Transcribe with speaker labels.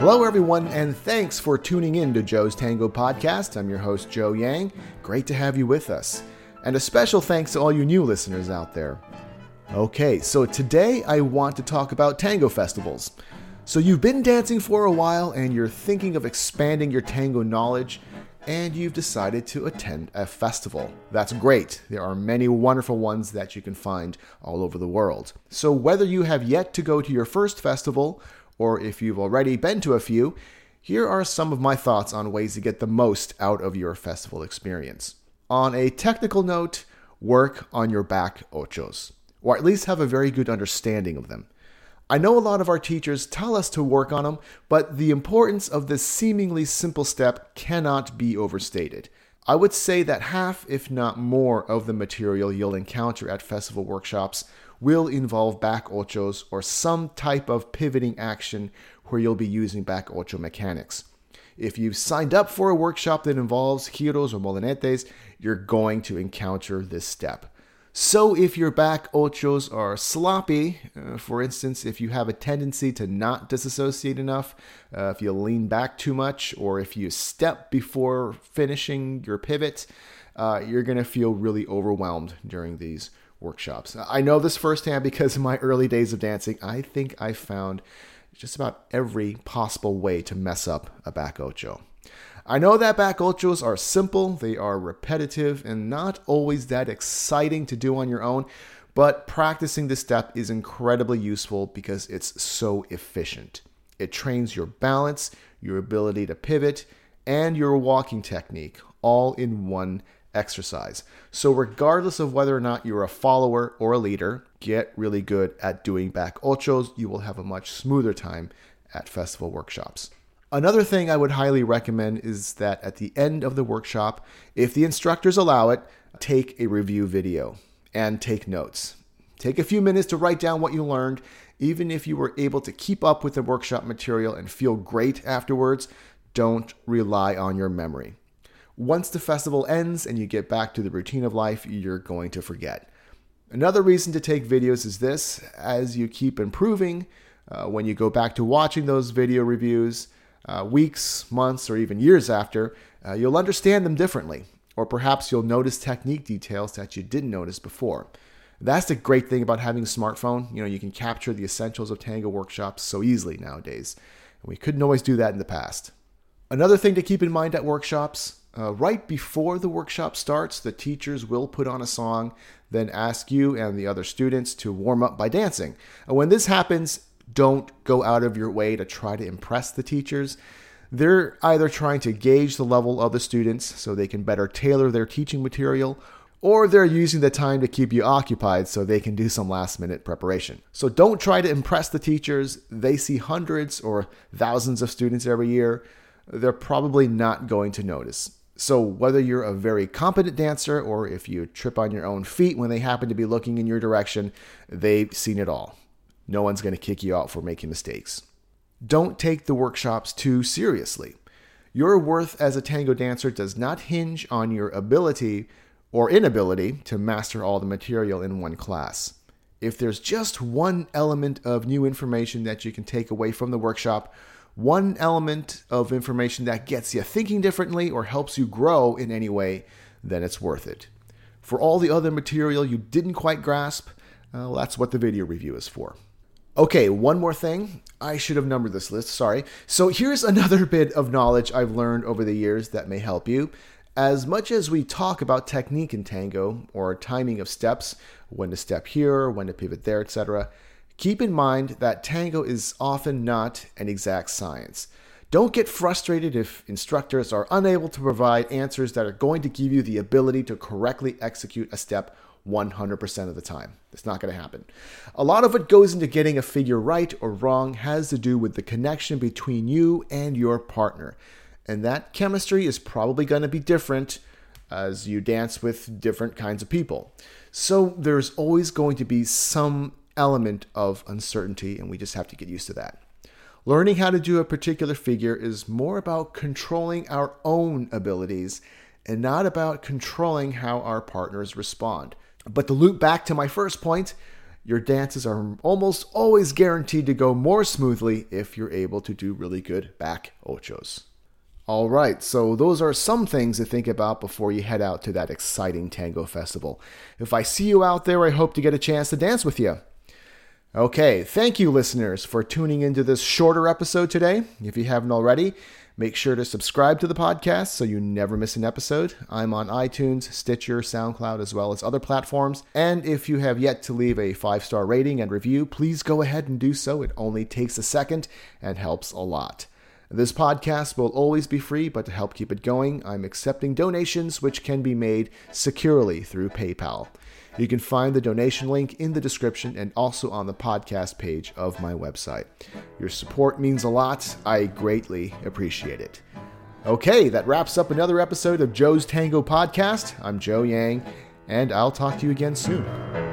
Speaker 1: Hello, everyone, and thanks for tuning in to Joe's Tango Podcast. I'm your host, Joe Yang. Great to have you with us. And a special thanks to all you new listeners out there. Okay, so today I want to talk about tango festivals. So you've been dancing for a while and you're thinking of expanding your tango knowledge, and you've decided to attend a festival. That's great. There are many wonderful ones that you can find all over the world. So whether you have yet to go to your first festival, or if you've already been to a few, here are some of my thoughts on ways to get the most out of your festival experience. On a technical note, work on your back ochos, or at least have a very good understanding of them. I know a lot of our teachers tell us to work on them, but the importance of this seemingly simple step cannot be overstated. I would say that half, if not more, of the material you'll encounter at festival workshops will involve back ochos or some type of pivoting action where you'll be using back ocho mechanics. If you've signed up for a workshop that involves giros or molinetes, you're going to encounter this step. So, if your back ochos are sloppy, uh, for instance, if you have a tendency to not disassociate enough, uh, if you lean back too much, or if you step before finishing your pivot, uh, you're going to feel really overwhelmed during these workshops. I know this firsthand because in my early days of dancing, I think I found just about every possible way to mess up a back ocho. I know that back ochos are simple, they are repetitive, and not always that exciting to do on your own, but practicing this step is incredibly useful because it's so efficient. It trains your balance, your ability to pivot, and your walking technique all in one exercise. So, regardless of whether or not you're a follower or a leader, get really good at doing back ochos. You will have a much smoother time at festival workshops. Another thing I would highly recommend is that at the end of the workshop, if the instructors allow it, take a review video and take notes. Take a few minutes to write down what you learned. Even if you were able to keep up with the workshop material and feel great afterwards, don't rely on your memory. Once the festival ends and you get back to the routine of life, you're going to forget. Another reason to take videos is this as you keep improving, uh, when you go back to watching those video reviews, uh, weeks, months, or even years after, uh, you'll understand them differently. Or perhaps you'll notice technique details that you didn't notice before. That's the great thing about having a smartphone. You know, you can capture the essentials of tango workshops so easily nowadays. And we couldn't always do that in the past. Another thing to keep in mind at workshops uh, right before the workshop starts, the teachers will put on a song, then ask you and the other students to warm up by dancing. And when this happens, don't go out of your way to try to impress the teachers. They're either trying to gauge the level of the students so they can better tailor their teaching material, or they're using the time to keep you occupied so they can do some last minute preparation. So don't try to impress the teachers. They see hundreds or thousands of students every year. They're probably not going to notice. So, whether you're a very competent dancer or if you trip on your own feet when they happen to be looking in your direction, they've seen it all. No one's going to kick you out for making mistakes. Don't take the workshops too seriously. Your worth as a tango dancer does not hinge on your ability or inability to master all the material in one class. If there's just one element of new information that you can take away from the workshop, one element of information that gets you thinking differently or helps you grow in any way, then it's worth it. For all the other material you didn't quite grasp, uh, that's what the video review is for. Okay, one more thing. I should have numbered this list, sorry. So here's another bit of knowledge I've learned over the years that may help you. As much as we talk about technique in tango or timing of steps, when to step here, when to pivot there, etc., Keep in mind that tango is often not an exact science. Don't get frustrated if instructors are unable to provide answers that are going to give you the ability to correctly execute a step 100% of the time. It's not going to happen. A lot of what goes into getting a figure right or wrong has to do with the connection between you and your partner. And that chemistry is probably going to be different as you dance with different kinds of people. So there's always going to be some element of uncertainty, and we just have to get used to that. Learning how to do a particular figure is more about controlling our own abilities and not about controlling how our partners respond. But to loop back to my first point, your dances are almost always guaranteed to go more smoothly if you're able to do really good back ochos. All right, so those are some things to think about before you head out to that exciting tango festival. If I see you out there, I hope to get a chance to dance with you. Okay, thank you, listeners, for tuning into this shorter episode today. If you haven't already, Make sure to subscribe to the podcast so you never miss an episode. I'm on iTunes, Stitcher, SoundCloud, as well as other platforms. And if you have yet to leave a five star rating and review, please go ahead and do so. It only takes a second and helps a lot. This podcast will always be free, but to help keep it going, I'm accepting donations which can be made securely through PayPal. You can find the donation link in the description and also on the podcast page of my website. Your support means a lot. I greatly appreciate it. Okay, that wraps up another episode of Joe's Tango Podcast. I'm Joe Yang, and I'll talk to you again soon.